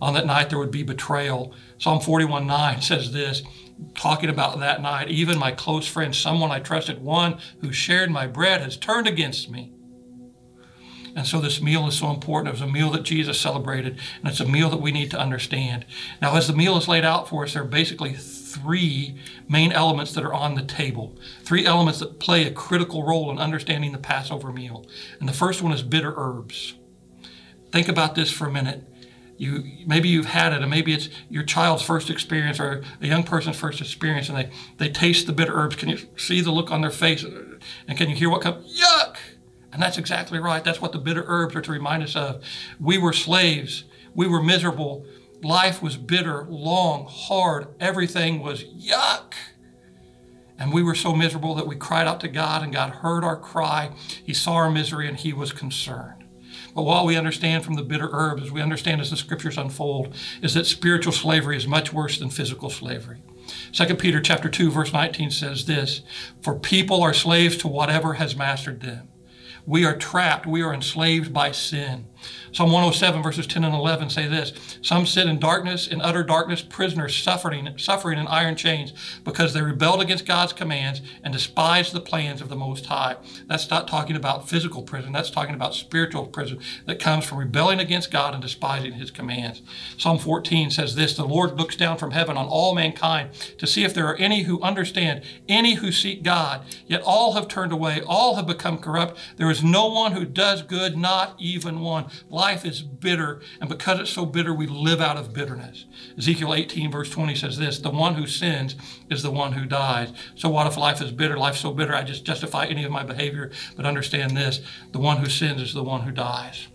On that night there would be betrayal. Psalm 41 9 says this, talking about that night. Even my close friend, someone I trusted, one who shared my bread, has turned against me. And so this meal is so important. It was a meal that Jesus celebrated, and it's a meal that we need to understand. Now, as the meal is laid out for us, there are basically three main elements that are on the table. Three elements that play a critical role in understanding the Passover meal. And the first one is bitter herbs. Think about this for a minute. You maybe you've had it, and maybe it's your child's first experience or a young person's first experience, and they, they taste the bitter herbs. Can you see the look on their face? And can you hear what comes? Yuck! And that's exactly right. That's what the bitter herbs are to remind us of. We were slaves. We were miserable. Life was bitter, long, hard. Everything was yuck. And we were so miserable that we cried out to God, and God heard our cry. He saw our misery, and He was concerned. But what we understand from the bitter herbs, as we understand as the scriptures unfold, is that spiritual slavery is much worse than physical slavery. 2 Peter chapter 2, verse 19 says this For people are slaves to whatever has mastered them. We are trapped. We are enslaved by sin. Psalm 107, verses 10 and 11 say this Some sit in darkness, in utter darkness, prisoners suffering, suffering in iron chains because they rebelled against God's commands and despised the plans of the Most High. That's not talking about physical prison, that's talking about spiritual prison that comes from rebelling against God and despising His commands. Psalm 14 says this The Lord looks down from heaven on all mankind to see if there are any who understand, any who seek God, yet all have turned away, all have become corrupt. There is no one who does good, not even one. Life is bitter, and because it's so bitter, we live out of bitterness. Ezekiel 18, verse 20 says this The one who sins is the one who dies. So, what if life is bitter? Life's so bitter, I just justify any of my behavior. But understand this the one who sins is the one who dies.